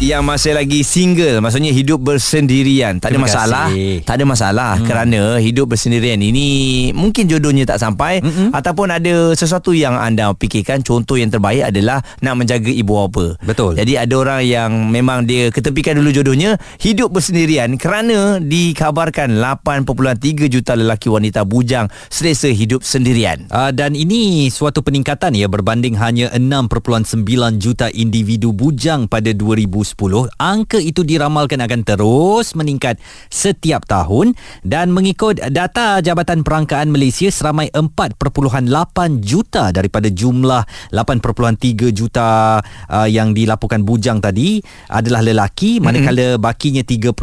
yang masih lagi single maksudnya hidup bersendirian tak ada Terima masalah kasih. tak ada masalah hmm. kerana hidup bersendirian ini mungkin jodohnya tak sampai Mm-mm. ataupun ada sesuatu yang anda fikirkan contoh yang terbaik adalah nak menjaga ibu bapa Betul. jadi ada orang yang memang dia ketepikan dulu jodohnya hidup bersendirian kerana dikabarkan 8.3 juta lelaki wanita bujang selesa hidup sendirian Uh, dan ini suatu peningkatan ya berbanding hanya 6.9 juta individu bujang pada 2010. Angka itu diramalkan akan terus meningkat setiap tahun dan mengikut data Jabatan Perangkaan Malaysia seramai 4.8 juta daripada jumlah 8.3 juta uh, yang dilaporkan bujang tadi adalah lelaki manakala bakinya 3.5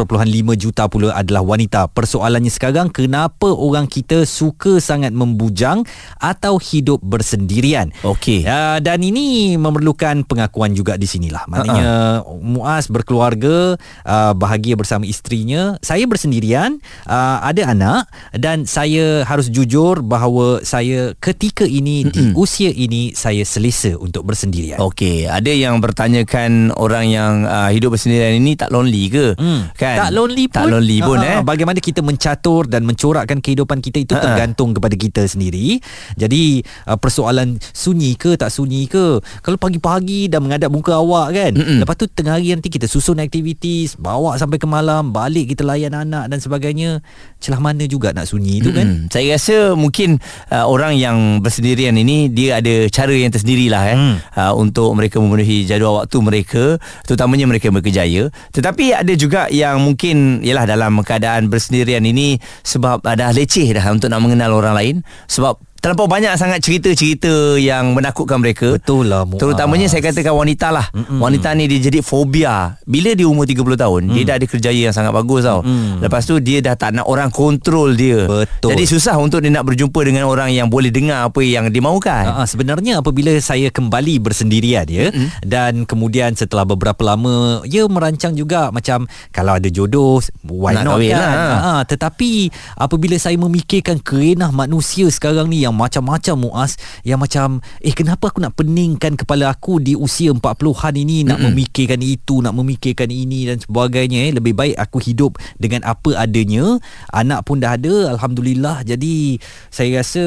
juta pula adalah wanita. Persoalannya sekarang kenapa orang kita suka sangat membujang atau hidup bersendirian. Okey. Uh, dan ini memerlukan pengakuan juga di sinilah. Maknanya uh-uh. Muaz berkeluarga, uh, bahagia bersama isterinya. Saya bersendirian, uh, ada anak dan saya harus jujur bahawa saya ketika ini Mm-mm. di usia ini saya selesa untuk bersendirian. Okey, ada yang bertanyakan orang yang uh, hidup bersendirian ini tak lonely ke? Hmm. Kan? Tak lonely pun. Tak lonely pun Ha, eh. Bagaimana kita mencatur dan mencorakkan kehidupan kita itu ha. tergantung kepada kita sendiri. Jadi uh, persoalan sunyi ke tak sunyi ke. Kalau pagi-pagi dah mengadap muka awak kan. Mm-mm. Lepas tu tengah hari nanti kita susun aktivitis, bawa sampai ke malam, balik kita layan anak dan sebagainya. Celah mana juga nak sunyi itu kan. Hmm, saya rasa mungkin uh, orang yang bersendirian ini dia ada cara yang tersendirilah eh Hmm. uh, untuk mereka memenuhi jadual waktu mereka terutamanya mereka berkejaya tetapi ada juga yang mungkin ialah dalam keadaan bersendirian ini sebab uh, dah leceh dah untuk nak mengenal orang lain sebab terlampau banyak sangat cerita-cerita yang menakutkan mereka Betul lah Muaz. Terutamanya saya katakan wanita lah Mm-mm. Wanita ni dia jadi fobia Bila dia umur 30 tahun mm. Dia dah ada kerjaya yang sangat bagus tau Mm. Lepas tu dia dah tak nak orang kontrol dia Betul. Jadi susah untuk dia nak berjumpa dengan orang yang boleh dengar apa yang dia mahukan Uh, sebenarnya apabila saya kembali bersendirian ya mm-hmm. dan kemudian setelah beberapa lama ya merancang juga macam kalau ada jodoh why Nak not kan lah. uh, tetapi apabila saya memikirkan kerenah manusia sekarang ni yang macam-macam muas yang macam eh kenapa aku nak peningkan kepala aku di usia 40-an ini? Nak mm-hmm. memikirkan itu nak memikirkan ini dan sebagainya eh. Lebih baik aku hidup dengan apa adanya. Anak pun dah ada alhamdulillah. Jadi saya rasa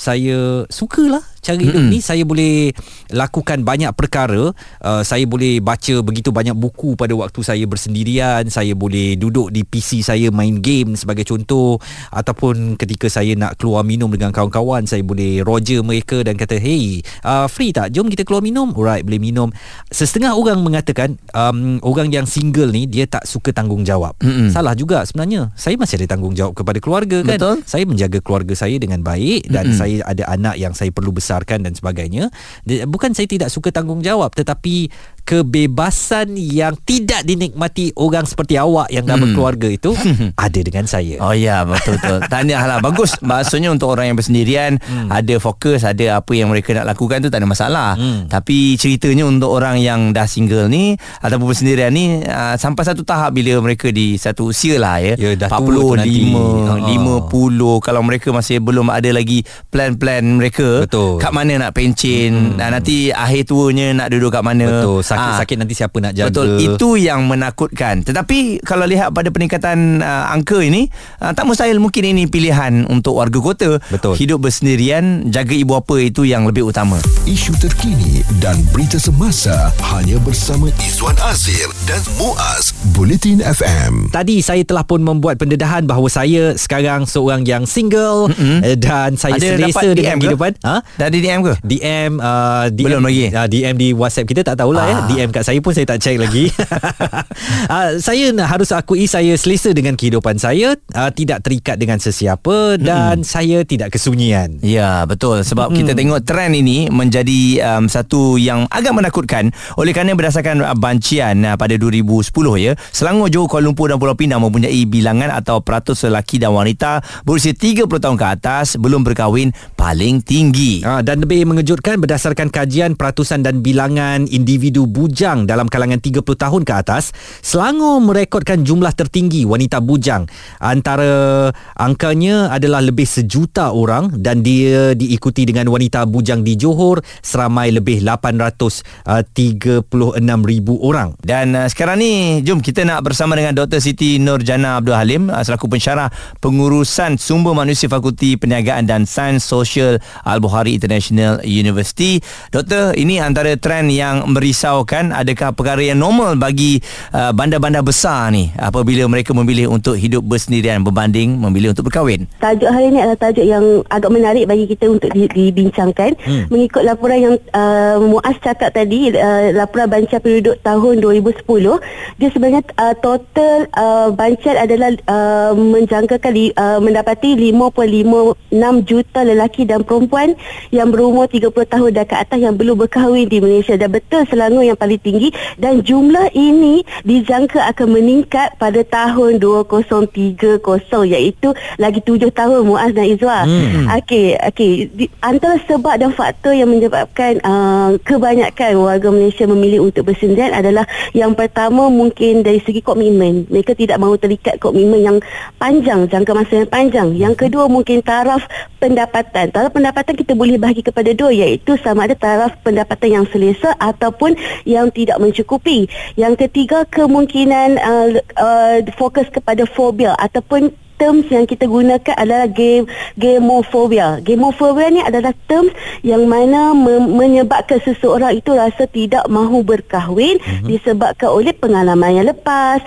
saya sukalah cara hidup ni saya boleh lakukan banyak perkara. Uh, saya boleh baca begitu banyak buku pada waktu saya bersendirian. Saya boleh duduk di PC saya main game sebagai contoh. Ataupun ketika saya nak keluar minum dengan kawan-kawan saya boleh roger mereka dan kata hey uh, free tak? Jom kita keluar minum. Alright boleh minum. Setengah orang mengatakan um, orang yang single ni dia tak suka tanggungjawab. Mm-mm. salah juga sebenarnya. Saya masih ada tanggungjawab kepada keluarga kan? Betul. saya menjaga keluarga saya dengan baik dan Mm-mm. saya ada anak yang saya perlu besarkan dan sebagainya. Bukan saya tidak suka tanggungjawab tetapi kebebasan yang tidak dinikmati orang seperti awak yang dah Mm. berkeluarga itu ada dengan saya Oh ya betul-betul Tahniah lah Bagus Maksudnya untuk orang yang bersendirian hmm. Ada fokus Ada apa yang mereka nak lakukan tu Tak ada masalah Hmm. Tapi ceritanya untuk orang yang dah single ni Ataupun bersendirian ni uh, Sampai satu tahap Bila mereka di satu usia lah ya, Ya, dah tua tu 40, nanti. 5, 50 Kalau mereka masih belum ada lagi Plan-plan mereka Betul. Kat mana nak pencin hmm. Nanti akhir tuanya Nak duduk kat mana betul Ah, sakit-sakit nanti siapa nak jaga Betul Itu yang menakutkan Tetapi Kalau lihat pada peningkatan uh, Angka ini uh, Tak mustahil mungkin ini pilihan Untuk warga kota Betul. Hidup bersendirian Jaga ibu bapa itu yang lebih utama Isu terkini dan berita semasa Hanya bersama Izwan Azir dan Muaz Bulletin FM Tadi saya telah pun membuat pendedahan bahawa saya sekarang seorang yang single mm-hmm. dan saya Ada selesa dengan DM ke? kehidupan. Ha? Dah ada DM ke? DM uh, DM Belum lagi? uh, DM di WhatsApp kita tak tahulah ya. Ah. DM kat saya pun saya tak check lagi. uh, saya nak harus akui saya selesa dengan kehidupan saya, uh, tidak terikat dengan sesiapa dan saya tidak kesunyian. Ya betul sebab hmm. kita tengok trend ini menjadi um, satu yang agak menakutkan oleh kerana berdasarkan uh, bancian uh, pada 2010 ya Selangor Johor Kuala Lumpur dan Pulau Pinang mempunyai bilangan atau peratus lelaki dan wanita berusia 30 tahun ke atas belum berkahwin paling tinggi. Ah, dan lebih mengejutkan berdasarkan kajian peratusan dan bilangan individu bujang dalam kalangan 30 tahun ke atas, Selangor merekodkan jumlah tertinggi wanita bujang. Antara angkanya adalah lebih sejuta orang dan dia diikuti dengan wanita bujang di Johor seramai lebih 836 ribu orang. Dan uh, sekarang ni jom kita nak bersama dengan Dr. Siti Nurjana Abdul Halim uh, selaku pensyarah pengurusan sumber manusia Fakulti Perniagaan dan Sains Sosial Al-Bukhari International University. Doktor, ini antara trend yang merisaukan adakah perkara yang normal bagi uh, bandar-bandar besar ni apabila mereka memilih untuk hidup bersendirian berbanding memilih untuk berkahwin? Tajuk hari ini adalah tajuk yang agak menarik bagi kita untuk dibincangkan hmm. mengikut laporan yang uh, Muaz cakap tadi uh, laporan bancar penduduk tahun 2010 dia sebenarnya uh, total uh, bancar adalah uh, menjangkakan uh, mendapati 5.56 juta lelaki dan perempuan yang berumur 30 tahun dan ke atas yang belum berkahwin di Malaysia dan betul Selangor yang paling tinggi dan jumlah ini dijangka akan meningkat pada tahun 2030 iaitu lagi 7 tahun Muaz dan Izwa. Hmm. Okey, okey. Antara sebab dan faktor yang menyebabkan uh, kebanyakan warga Malaysia memilih untuk bersendirian adalah yang pertama mungkin dari segi komitmen. Mereka tidak mahu terikat komitmen yang panjang, jangka masa yang panjang. Yang kedua mungkin taraf pendapatan. Taraf pendapatan kita boleh bahagi kepada dua iaitu sama ada taraf pendapatan yang selesa ataupun yang tidak mencukupi. Yang ketiga kemungkinan uh, uh, fokus kepada fobia ataupun terms yang kita gunakan adalah game gamophobia. Gamophobia ni adalah terms yang mana me- menyebabkan seseorang itu rasa tidak mahu berkahwin mm-hmm. disebabkan oleh pengalaman yang lepas,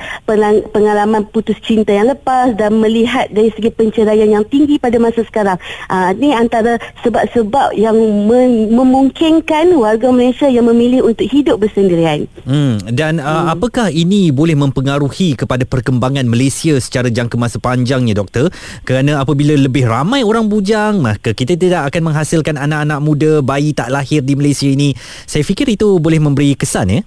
pengalaman putus cinta yang lepas dan melihat dari segi penceraian yang tinggi pada masa sekarang. Uh, ini antara sebab-sebab yang mem- memungkinkan warga Malaysia yang memilih untuk hidup bersendirian. Hmm dan uh, hmm. apakah ini boleh mempengaruhi kepada perkembangan Malaysia secara jangka masa panjang bujangnya doktor. Kerana apabila lebih ramai orang bujang maka kita tidak akan menghasilkan anak-anak muda bayi tak lahir di Malaysia ini. Saya fikir itu boleh memberi kesan ya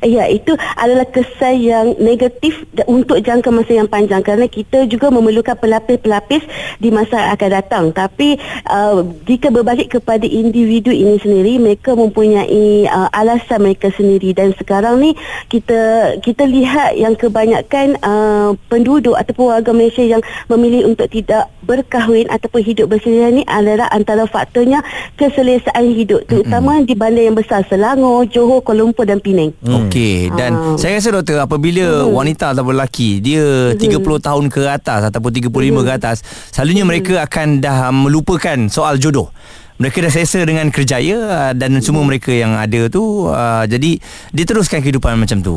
Ya, itu adalah kesan yang negatif untuk jangka masa yang panjang kerana kita juga memerlukan pelapis-pelapis di masa akan datang. Tapi uh, jika berbalik kepada individu ini sendiri, mereka mempunyai uh, alasan mereka sendiri dan sekarang ni kita kita lihat yang kebanyakan uh, penduduk ataupun warga Malaysia yang memilih untuk tidak berkahwin ataupun hidup bersendirian ni adalah antara faktornya keselesaan hidup terutama mm-hmm. di bandar yang besar Selangor, Johor, Kuala Lumpur dan Penang. Hmm. Okey dan uh. saya rasa doktor apabila hmm. wanita ataupun lelaki dia hmm. 30 tahun ke atas ataupun 35 hmm. ke atas selalunya hmm. mereka akan dah melupakan soal jodoh. Mereka dah selesa dengan kerjaya ah, dan semua mereka yang ada tu uh, jadi dia teruskan kehidupan macam tu.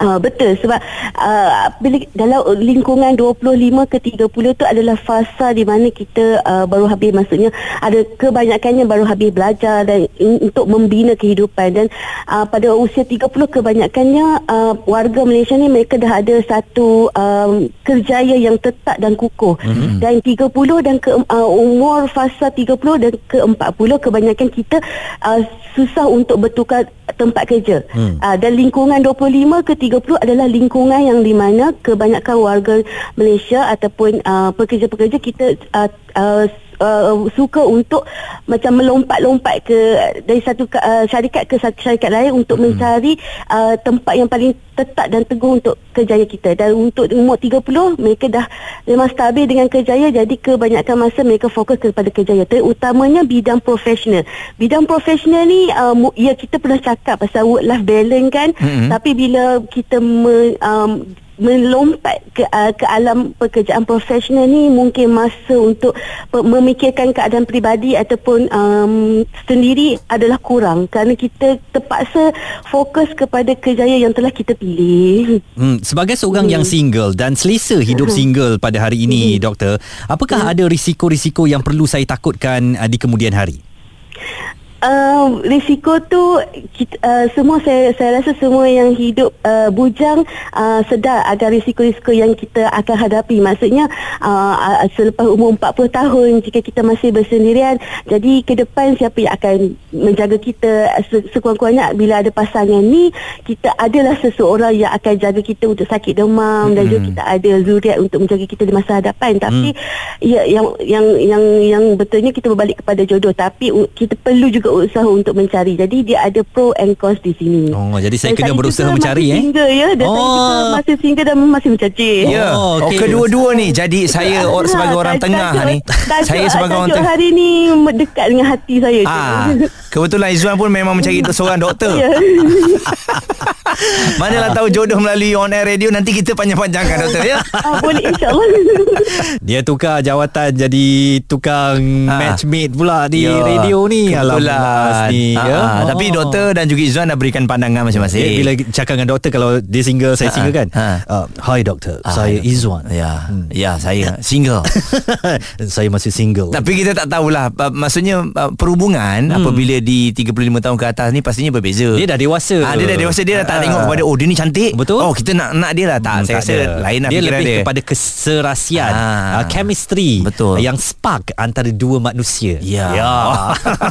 Uh, betul. Sebab uh, bila dalam lingkungan 25 ke 30 tu adalah fasa di mana kita uh, baru habis. Maksudnya ada kebanyakannya baru habis belajar dan in, untuk membina kehidupan. Dan uh, pada usia 30 kebanyakannya uh, warga Malaysia ni mereka dah ada satu um, kerjaya yang tetap dan kukuh. Mm-hmm. dan 30 dan ke uh, umur fasa 30 dan ke 40 kebanyakan kita uh, susah untuk bertukar tempat kerja mm. uh, dan lingkungan 25 ke 30 adalah lingkungan yang di mana kebanyakan warga Malaysia ataupun uh, pekerja-pekerja kita uh, uh, uh, suka untuk macam melompat-lompat ke dari satu uh, syarikat ke satu syarikat lain untuk hmm. mencari uh, tempat yang paling tetap dan teguh untuk kerjaya kita dan untuk umur 30 mereka dah memang stabil dengan kerjaya jadi kebanyakan masa mereka fokus kepada kerjaya terutamanya bidang profesional bidang profesional ni uh, ya kita pernah cakap pasal work life balance kan hmm. tapi bila kita me, um, melompat ke uh, ke alam pekerjaan profesional ni mungkin masa untuk memikirkan keadaan peribadi ataupun um, sendiri adalah kurang kerana kita terpaksa fokus kepada kerjaya yang telah kita pilih. Hmm, sebagai seorang hmm. yang single dan selesa hidup hmm. single pada hari ini hmm. doktor, apakah hmm. ada risiko-risiko yang perlu saya takutkan uh, di kemudian hari? Uh, risiko tu kita, uh, semua saya saya rasa semua yang hidup uh, bujang uh, sedar agar risiko-risiko yang kita akan hadapi maksudnya uh, selepas umur 40 tahun jika kita masih bersendirian jadi ke depan siapa yang akan menjaga kita sekurang-kurangnya bila ada pasangan ni kita adalah seseorang yang akan jaga kita untuk sakit demam hmm. dan juga kita ada zuriat untuk menjaga kita di masa hadapan tapi hmm. ya yang yang yang yang betulnya kita berbalik kepada jodoh tapi kita perlu juga usaha untuk mencari. Jadi dia ada pro and cons di sini. Oh, jadi saya Dan kena berusaha mencari masih eh. Single ya. Dan saya Oh. juga masih single dan masih mencari. Ya. Oh, Oh, okey. kedua-dua ni jadi saya or, sebagai orang tajuk- tengah ni. tajuk- Saya sebagai orang tajuk tengah. hari ni dekat dengan hati saya. tu. Ah, kebetulan Izzuan pun memang mencari seorang doktor. Manalah tahu jodoh melalui on air radio nanti kita panjang-panjangkan doktor ya. ah, boleh insyaAllah. Dia tukar jawatan jadi tukang Ha. matchmate pula di Ya, radio ni. Alamak, ni, Ah, ya. ah. Tapi doktor dan juga Izzuan dah berikan pandangan masing-masing. Eh, bila cakap dengan doktor kalau dia single saya Ha, single kan. ha. Uh, Hi doktor, Ah, saya doktor. Izwan. Ya, ya saya single. saya masih single. Tapi kita tak tahulah Maksudnya Perhubungan hmm. Apabila di 35 tahun ke atas ni Pastinya berbeza Dia dah dewasa. Ah, dia dah dewasa Dia dah tak Tengok kepada Oh dia ni cantik Betul. Oh kita nak nak dia lah Tak Hmm, saya tak rasa ada. Lain lah Dia lebih dia kepada keserasian Ah. uh, Chemistry Betul. Yang spark Antara dua manusia Ya. ya.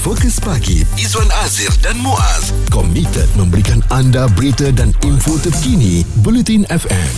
Fokus pagi Izwan Azir dan Muaz komited memberikan anda berita dan info terkini Bulletin FM.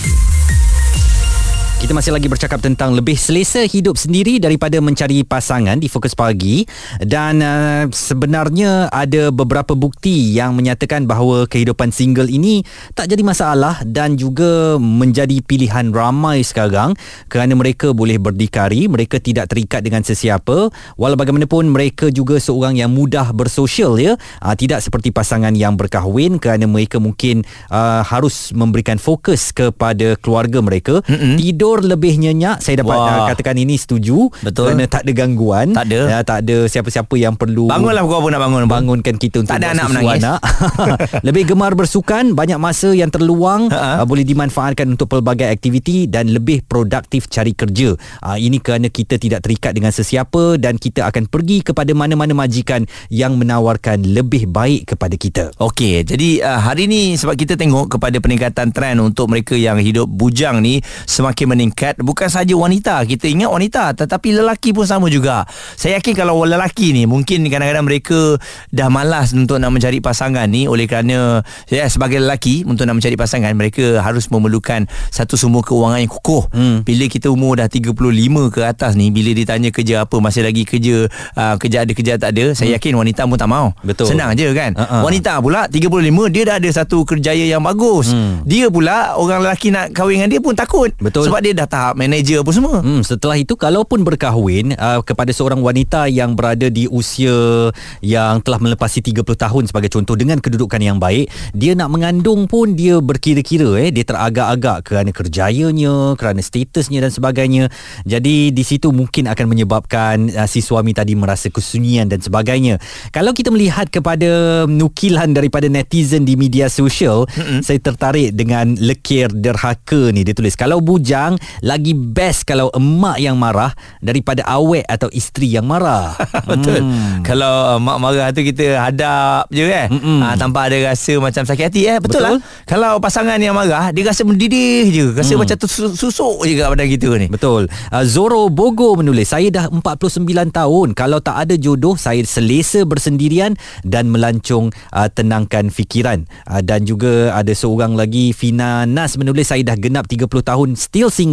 Kita masih lagi bercakap tentang lebih selesa hidup sendiri daripada mencari pasangan di Fokus Pagi dan uh, sebenarnya ada beberapa bukti yang menyatakan bahawa kehidupan single ini tak jadi masalah dan juga menjadi pilihan ramai sekarang kerana mereka boleh berdikari, mereka tidak terikat dengan sesiapa walau bagaimanapun mereka juga seorang yang mudah bersosial ya, uh, tidak seperti pasangan yang berkahwin kerana mereka mungkin uh, harus memberikan fokus kepada keluarga mereka. Mm-mm. Tidur lebih nyenyak, saya dapat Wah. uh, katakan ini setuju Betul. kerana tak ada gangguan. Tak ada. Ya, tak ada siapa-siapa yang perlu Bangunlah pukul apa nak bangun bangunkan kita untuk Tak ada anak menangis. anak. Lebih gemar bersukan, banyak masa yang terluang Ha-ha. uh, boleh dimanfaatkan untuk pelbagai aktiviti dan lebih produktif cari kerja. Uh, ini kerana kita tidak terikat dengan sesiapa dan kita akan pergi kepada mana-mana majikan yang menawarkan lebih baik kepada kita. Okey, jadi uh, hari ni sebab kita tengok kepada peningkatan trend untuk mereka yang hidup bujang ni semakin meningkat bukan saja wanita, kita ingat wanita tetapi lelaki pun sama juga. Saya yakin kalau lelaki ni mungkin kadang-kadang mereka dah malas untuk nak mencari pasangan ni oleh kerana ya sebagai lelaki untuk nak mencari pasangan mereka harus memerlukan satu sumber keuangan yang kukuh. Hmm. Bila kita umur dah 35 ke atas ni bila ditanya kerja apa masih lagi kerja uh, kerja ada kerja tak ada, saya yakin wanita pun tak mau. Betul. Senang je kan. Ha-ha. Wanita pula 35 dia dah ada satu kerjaya yang bagus. Hmm. Dia pula orang lelaki nak kahwin dengan dia pun takut. Betul. Sebab dia dah tahap manager apa semua. Hmm, setelah itu kalaupun berkahwin uh, kepada seorang wanita yang berada di usia yang telah melepasi 30 tahun sebagai contoh dengan kedudukan yang baik, dia nak mengandung pun dia berkira-kira eh dia teragak-agak kerana kerjayanya, kerana statusnya dan sebagainya. Jadi di situ mungkin akan menyebabkan uh, si suami tadi merasa kesunyian dan sebagainya. Kalau kita melihat kepada nukilan daripada netizen di media sosial, mm-hmm. saya tertarik dengan lekir derhaka ni dia tulis kalau bujang lagi best kalau emak yang marah daripada awet atau isteri yang marah. Betul. Hmm. Kalau uh, mak marah tu kita hadap je kan. Mm-mm. Ha, tanpa ada rasa macam sakit hati eh. Betul, Betul. lah. Kalau pasangan yang marah dia rasa mendidih je. Rasa Hmm. macam tersusuk je kat badan kita ni. Betul. Uh, Zoro Bogo menulis, saya dah 49 tahun. Kalau tak ada jodoh, saya selesa bersendirian dan melancong uh, tenangkan fikiran. Uh, dan juga ada seorang lagi, Fina Nas menulis, saya dah genap 30 tahun still single.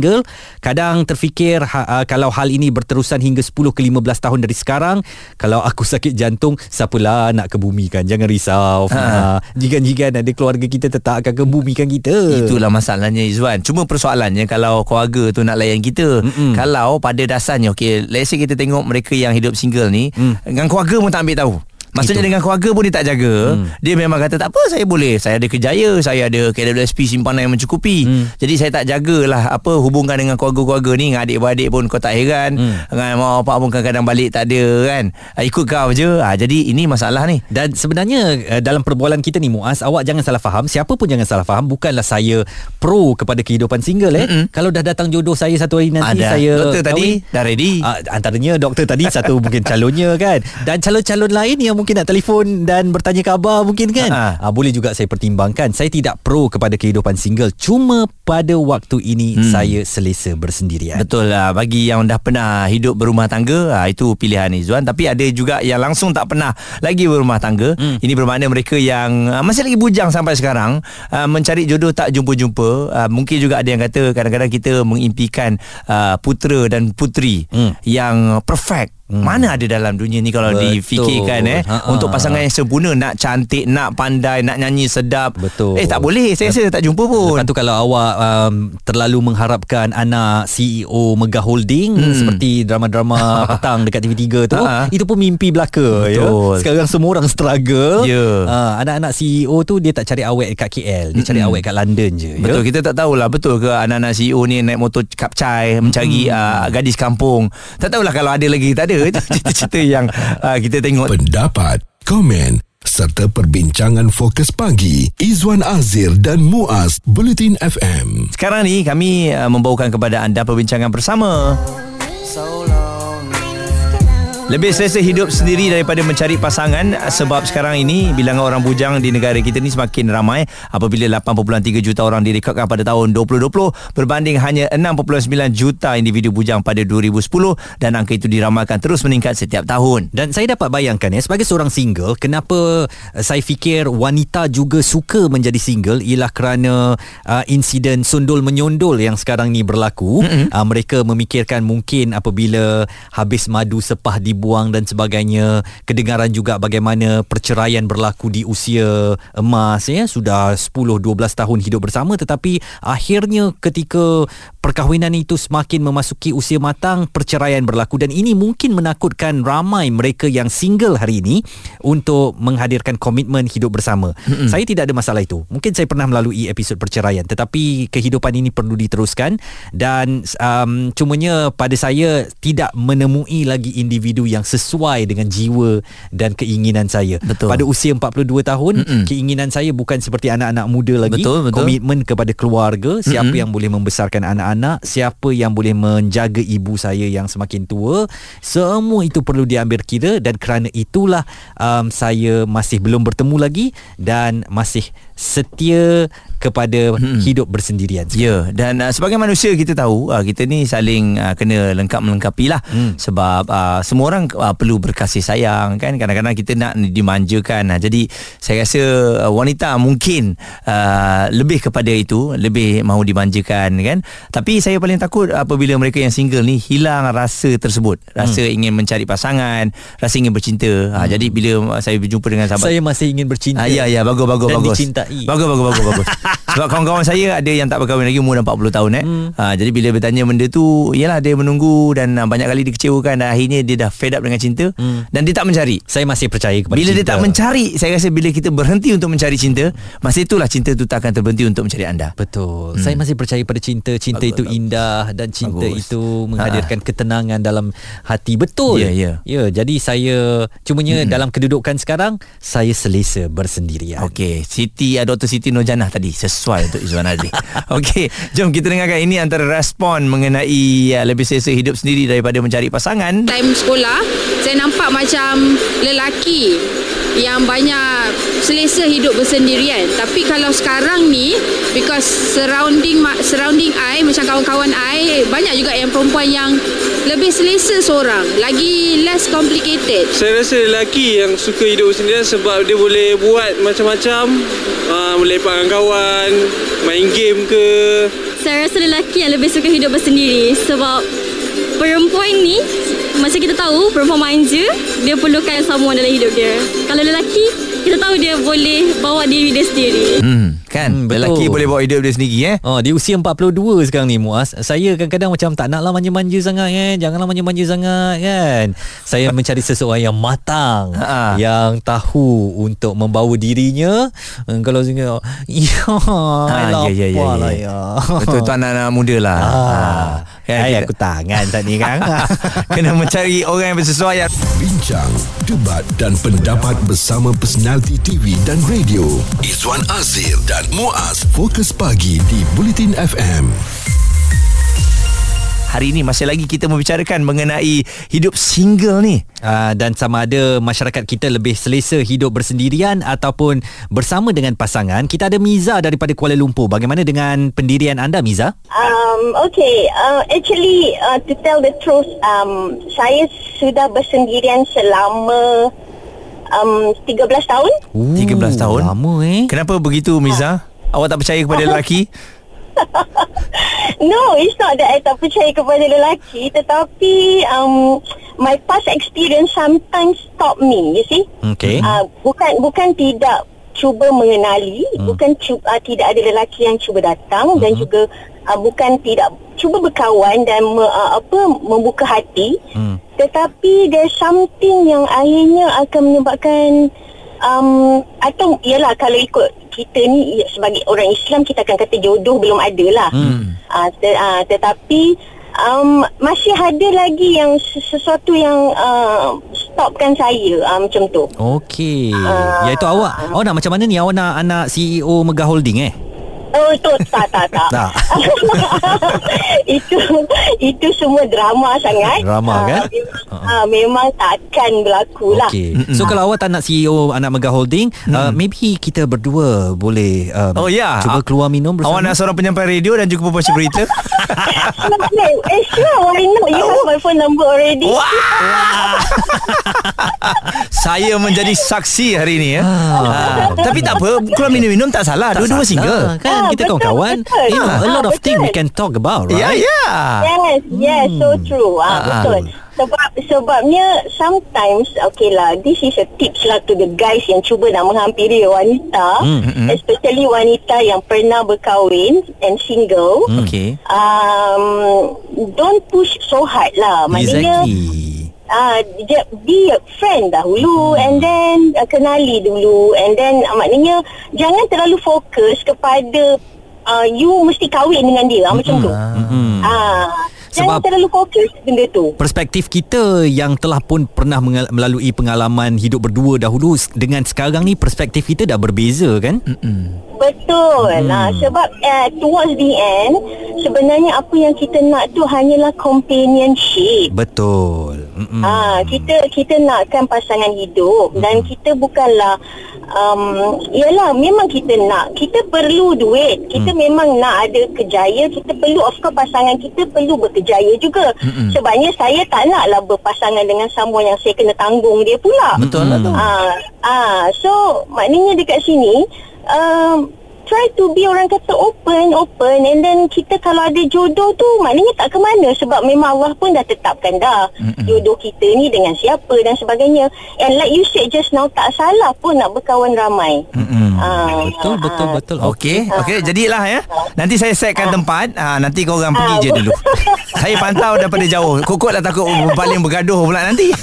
Kadang terfikir ha, uh, kalau hal ini berterusan hingga 10 ke 15 tahun dari sekarang, kalau aku sakit jantung, siapalah nak kebumikan. Jangan risau. Ha. Ha. Jigan-jigan ada keluarga kita tetap akan kebumikan kita. Itulah masalahnya Izwan Cuma persoalannya Kalau keluarga tu nak layan kita Mm-mm. Kalau pada dasarnya Okay Let's say kita tengok Mereka yang hidup single ni Mm. Dengan keluarga pun tak ambil tahu Maksudnya Itu. dengan keluarga pun dia tak jaga Hmm. Dia memang kata tak apa saya boleh Saya ada kerjaya Saya ada KWSP simpanan yang mencukupi Hmm. Jadi saya tak jagalah Apa hubungan dengan keluarga-keluarga ni Dengan adik-beradik pun kau tak heran Hmm. Dengan mak bapak pun kadang-kadang balik tak ada kan Ah, Ikut kau je ah, Jadi ini masalah ni Dan sebenarnya uh, dalam perbualan kita ni Muaz, awak jangan salah faham. Siapa pun jangan salah faham. Bukanlah saya pro kepada kehidupan single eh. Mm-mm. Kalau dah datang jodoh saya satu hari nanti Ada saya Doktor tadi kahwin, dah ready Uh, antaranya doktor tadi satu mungkin calonnya kan dan calon-calon lain yang mungkin nak telefon dan bertanya khabar mungkin kan? Ha. uh, boleh juga saya pertimbangkan. Saya tidak pro kepada kehidupan single. Cuma pada waktu ini Hmm. saya selesa bersendirian Betul lah Bagi yang dah pernah Hidup berumah tangga ha, Itu pilihan Izzuan Tapi ada juga Yang langsung tak pernah Lagi berumah tangga Hmm. Ini bermakna mereka yang uh, Masih lagi bujang sampai sekarang uh, Mencari jodoh tak jumpa-jumpa Mungkin juga ada yang kata Kadang-kadang kita mengimpikan Putera dan puteri Hmm. Yang perfect Hmm. Mana ada dalam dunia ni kalau Betul. difikirkan eh Ha-ha. untuk pasangan yang sempurna nak cantik, nak pandai, nak nyanyi sedap. Betul. Eh tak boleh. Saya rasa tak jumpa pun. Lepas tu kalau awak um, terlalu mengharapkan anak CEO megah holding hmm. seperti drama-drama petang dekat TV3 tu, Ha. itu pun mimpi belaka ya. Sekarang semua orang struggle. Ya. Uh, anak-anak CEO tu dia tak cari awet dekat KL, dia cari awet kat London je. Betul ya. kita tak tahulah betul ke anak-anak CEO ni naik motor kapcai mencari uh, gadis kampung. Tak tahulah kalau ada lagi tak ada. Itu cerita-cerita yang uh, kita tengok. Pendapat, komen serta perbincangan fokus pagi Izwan Azir dan Muaz Bulletin FM. Sekarang ni kami uh, membawakan kepada anda perbincangan bersama. Lebih selesa hidup sendiri daripada mencari pasangan sebab sekarang ini bilangan orang bujang di negara kita ni semakin ramai apabila 8.3 juta orang direkodkan pada tahun 2020 berbanding hanya 6.9 juta individu bujang pada 2010 dan angka itu diramalkan terus meningkat setiap tahun. Dan saya dapat bayangkan ya sebagai seorang single kenapa uh, saya fikir wanita juga suka menjadi single ialah kerana uh, insiden sundul menyundul yang sekarang ni berlaku mm-hmm. uh, mereka memikirkan mungkin apabila habis madu sepah dibuang dan sebagainya. Kedengaran juga bagaimana perceraian berlaku di usia emas ya. Sudah 10 12 tahun hidup bersama tetapi akhirnya ketika perkahwinan itu semakin memasuki usia matang perceraian berlaku dan ini mungkin menakutkan ramai mereka yang single hari ini untuk menghadirkan komitmen hidup bersama. Mm-hmm. Saya tidak ada masalah itu. Mungkin saya pernah melalui episod perceraian tetapi kehidupan ini perlu diteruskan dan um, cumanya pada saya tidak menemui lagi individu yang sesuai dengan jiwa dan keinginan saya. Betul. Pada usia 42 tahun Mm-mm. keinginan saya bukan seperti anak-anak muda lagi. Betul, betul. Komitmen kepada keluarga, siapa yang boleh membesarkan anak-anak, siapa yang boleh menjaga ibu saya yang semakin tua, semua itu perlu diambil kira dan kerana itulah um, saya masih belum bertemu lagi dan masih setia kepada hmm. hidup bersendirian. Ya dan uh, sebagai manusia kita tahu uh, kita ni saling uh, kena lengkap melengkapi lah hmm. sebab uh, semua orang uh, perlu berkasih sayang kan kadang-kadang kita nak dimanjakan uh, jadi saya rasa uh, wanita mungkin uh, lebih kepada itu lebih mahu dimanjakan kan tapi saya paling takut apabila mereka yang single ni hilang rasa tersebut rasa hmm. ingin mencari pasangan rasa ingin bercinta hmm. uh, jadi bila saya berjumpa dengan sahabat Saya masih ingin bercinta. Ah, ya ya bagus bagus dan bagus. dicintai. Bagus bagus bagus bagus. Sebab kawan-kawan saya ada yang tak berkahwin lagi umur dah 40 tahun eh. Hmm. Ha, jadi bila bertanya benda tu, yalah dia menunggu dan uh, banyak kali dikecewakan dan akhirnya dia dah fed up dengan cinta hmm. dan dia tak mencari. Saya masih percaya kepada Bila cinta. dia tak mencari, saya rasa bila kita berhenti untuk mencari cinta, masa itulah cinta tu tak akan terberhenti untuk mencari anda. Betul. Hmm. Saya masih percaya pada cinta. Cinta Bagus, itu bagus. indah dan cinta Bagus. itu menghadirkan ketenangan dalam hati. Betul. Ya, ya. Ya, jadi saya cumanya hmm. dalam kedudukan sekarang saya selesa bersendirian. Okey, Siti uh, Dr. Siti Nurjanah tadi sesuai untuk Izwan Azli. Okey, jom kita dengarkan ini antara respon mengenai uh, lebih selesa hidup sendiri daripada mencari pasangan. time sekolah saya nampak macam lelaki yang banyak selesa hidup bersendirian tapi kalau sekarang ni because surrounding surrounding I macam kawan-kawan I banyak juga yang perempuan yang lebih selesa seorang lagi less complicated Saya rasa lelaki yang suka hidup sendirian sebab dia boleh buat macam-macam uh, Boleh lepak dengan kawan, main game ke Saya rasa lelaki yang lebih suka hidup bersendiri sebab perempuan ni macam kita tahu perempuan manja dia perlukan someone dalam hidup dia. Kalau lelaki kita tahu dia boleh bawa diri dia sendiri. Hmm, kan? Hmm, betul. Lelaki boleh bawa hidup dia sendiri eh. Oh, di usia 42 sekarang ni Muaz Saya kadang-kadang macam tak naklah manja-manja sangat kan Janganlah manja-manja sangat kan Saya mencari seseorang yang matang Ha. Yang tahu untuk membawa dirinya Hmm, Kalau singa Ya Ha, ya, ya, ya, ya. lah ya Betul tu anak-anak muda lah. Ah, Kan, Hai, kita- aku tangan ni kan Kena mencari orang yang bersesuaian. Bincang, debat dan pendapat bersama personaliti TV dan radio. Izwan Azir dan Muaz Fokus Pagi di Bulletin FM. Hari ini masih lagi kita membicarakan mengenai hidup single ni. Uh, dan sama ada masyarakat kita lebih selesa hidup bersendirian ataupun bersama dengan pasangan. Kita ada Miza daripada Kuala Lumpur. Bagaimana dengan pendirian anda Miza? Um, okay, uh, actually uh, to tell the truth, um, saya sudah bersendirian selama um, 13 tahun. Ooh, 13 tahun. Lama eh. Kenapa begitu Miza? Awak tak percaya kepada lelaki? No, it's not that I tak percaya kepada lelaki tetapi um, my past experience sometimes stop me, you see. Okay. Uh, bukan bukan tidak cuba mengenali, hmm. bukan cuba, uh, tidak ada lelaki yang cuba datang hmm. dan juga uh, bukan tidak cuba berkawan dan me, uh, apa membuka hati. Hmm. Tetapi there's something yang akhirnya akan menyebabkan um, atau ialah kalau ikut kita ni sebagai orang Islam kita akan kata jodoh belum ada lah. Hmm. Uh, te, uh, tetapi um, masih ada lagi yang sesuatu yang uh, stopkan saya uh, macam tu. Okey. Uh, Iaitu awak. Awak nak macam mana ni? Awak nak anak CEO Mega Holding eh? Oh itu tak tak tak. tak. itu itu semua drama sangat. Drama uh, kan? Uh, uh, memang takkan berlaku lah. Okay. So kalau awak tak nak CEO anak Mega Holding, mm. uh, maybe kita berdua boleh um, oh, yeah. cuba keluar minum bersama. Awak nak seorang penyampai radio dan juga pembaca berita? eh sure, why not? You have my phone number already. Wow. Saya menjadi saksi hari ini ya. Ah. Tapi tak apa, keluar minum-minum tak salah. Dua-dua single. Kan? Kan kita kawan-kawan you know a lot of things we can talk about right? yeah yeah yes yes hmm. so true. Ah, uh, betul. Sebab sebabnya sometimes okay lah this is a tips lah to the guys yang cuba nak menghampiri wanita mm-hmm. especially wanita yang pernah berkahwin and single. Mm. okay. Um, don't push so hard lah. Maknanya exactly. Ah, uh, be a friend dahulu hmm. and then uh, kenali dulu and then uh, maknanya jangan terlalu fokus kepada uh, you mesti kahwin dengan dia hmm. macam tu. Hmm. Ah. Jangan Sebab terlalu fokus benda tu. Perspektif kita yang telah pun pernah melalui pengalaman hidup berdua dahulu dengan sekarang ni perspektif kita dah berbeza kan? Mm-mm. Betul. Hmm. Nah, sebab uh, towards the end sebenarnya apa yang kita nak tu hanyalah companionship. Betul. Mm-mm. Ah, kita kita nakkan pasangan hidup mm dan kita bukanlah um yalah memang kita nak kita perlu duit. Kita mm. memang nak ada kejaya, kita perlu of course pasangan kita perlu berkejaya juga. Mm-mm. Sebabnya saya tak naklah berpasangan dengan someone yang saya kena tanggung dia pula. Betul lah tu. Ah, ah so maknanya dekat sini um, try to be orang kata open open and then kita kalau ada jodoh tu maknanya tak ke mana sebab memang Allah pun dah tetapkan dah Mm-mm. jodoh kita ni dengan siapa dan sebagainya. And like you said just now tak salah pun nak berkawan ramai. Uh, betul betul betul. Okey okey jadilah ya. Nanti saya setkan uh. tempat. Uh, nanti kau orang uh. pergi je dulu. Saya pantau daripada jauh. Kokok dah takut paling bergaduh pula nanti.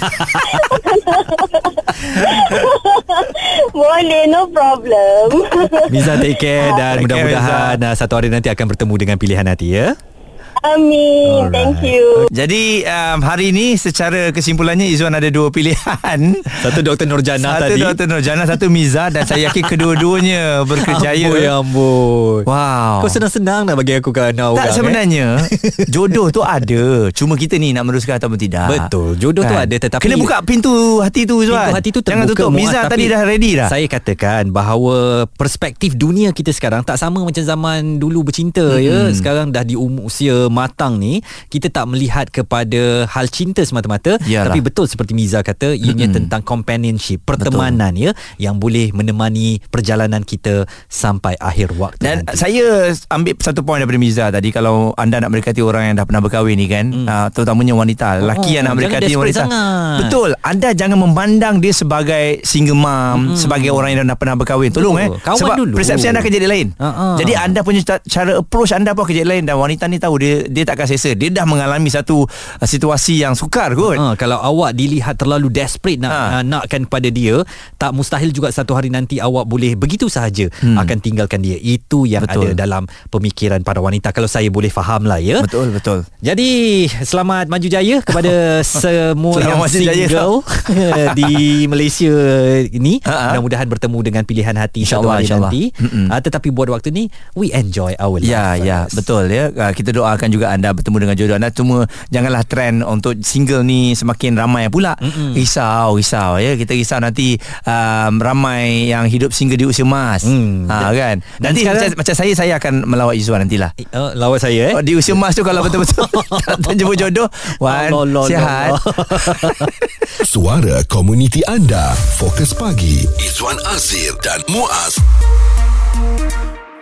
Boleh no problem. Miza take care dan mudah-mudahan uh, satu hari nanti akan bertemu dengan pilihan hati ya. Amin. Alright. Thank you. Jadi um, hari ini secara kesimpulannya Izwan ada dua pilihan. Satu Dr. Nurjana satu tadi. Satu Dr. Nurjana, satu Miza dan saya yakin kedua-duanya berkejaya. Amboi, amboi. Wow. Kau senang-senang nak bagi aku kan Tak orang, sebenarnya eh? jodoh tu ada. Cuma kita ni nak meneruskan ataupun tidak. Betul. Jodoh kan? tu ada tetapi kena buka pintu hati tu Izwan. Pintu hati tu terbuka. Jangan tutup. Miza tadi dah ready dah. Saya katakan bahawa perspektif dunia kita sekarang tak sama macam zaman dulu bercinta hmm. ya. Sekarang dah di um, usia matang ni kita tak melihat kepada hal cinta semata-mata Yalah. tapi betul seperti Miza kata ianya mm-hmm. tentang companionship pertemanan betul. ya yang boleh menemani perjalanan kita sampai akhir waktu dan nanti. saya ambil satu poin daripada Miza tadi kalau anda nak mendekati orang yang dah pernah berkahwin ni kan mm. uh, terutamanya wanita lelaki oh, yang nak mendekati wanita sangat. betul anda jangan memandang dia sebagai single mom mm. sebagai orang yang dah pernah berkahwin tolong oh, eh kawan sebab dulu. persepsi anda akan jadi lain uh-huh. jadi anda punya cara approach anda pun akan jadi lain dan wanita ni tahu dia dia tak akan selesa. Dia dah mengalami satu uh, situasi yang sukar kot. Ha, kalau awak dilihat terlalu desperate nak ha. uh, nakkan pada dia tak mustahil juga satu hari nanti awak boleh begitu sahaja hmm. akan tinggalkan dia. Itu yang betul. ada dalam pemikiran para wanita. Kalau saya boleh faham lah ya. Betul betul. Jadi selamat maju jaya kepada semua yang single di Malaysia ini. Ha-ha. mudah-mudahan bertemu dengan pilihan hati hari nanti. Uh, tetapi buat waktu ni we enjoy our ya, life ya ya betul ya. Uh, kita doakan juga anda bertemu dengan jodoh anda. Cuma janganlah trend untuk single ni semakin ramai pula. Mm-mm. risau risau ya. Kita risau nanti um, ramai yang hidup single di usia emas mm. ha kan? nanti sekarang, macam, macam saya saya akan melawat Izwan nantilah uh, lawat saya eh? Oh, di usia emas tu kalau betul-betul tak jumpa jodoh wan oh, lo, sihat. Suara komuniti anda. Fokus pagi Izwan Azir dan Muaz.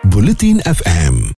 Bulletin FM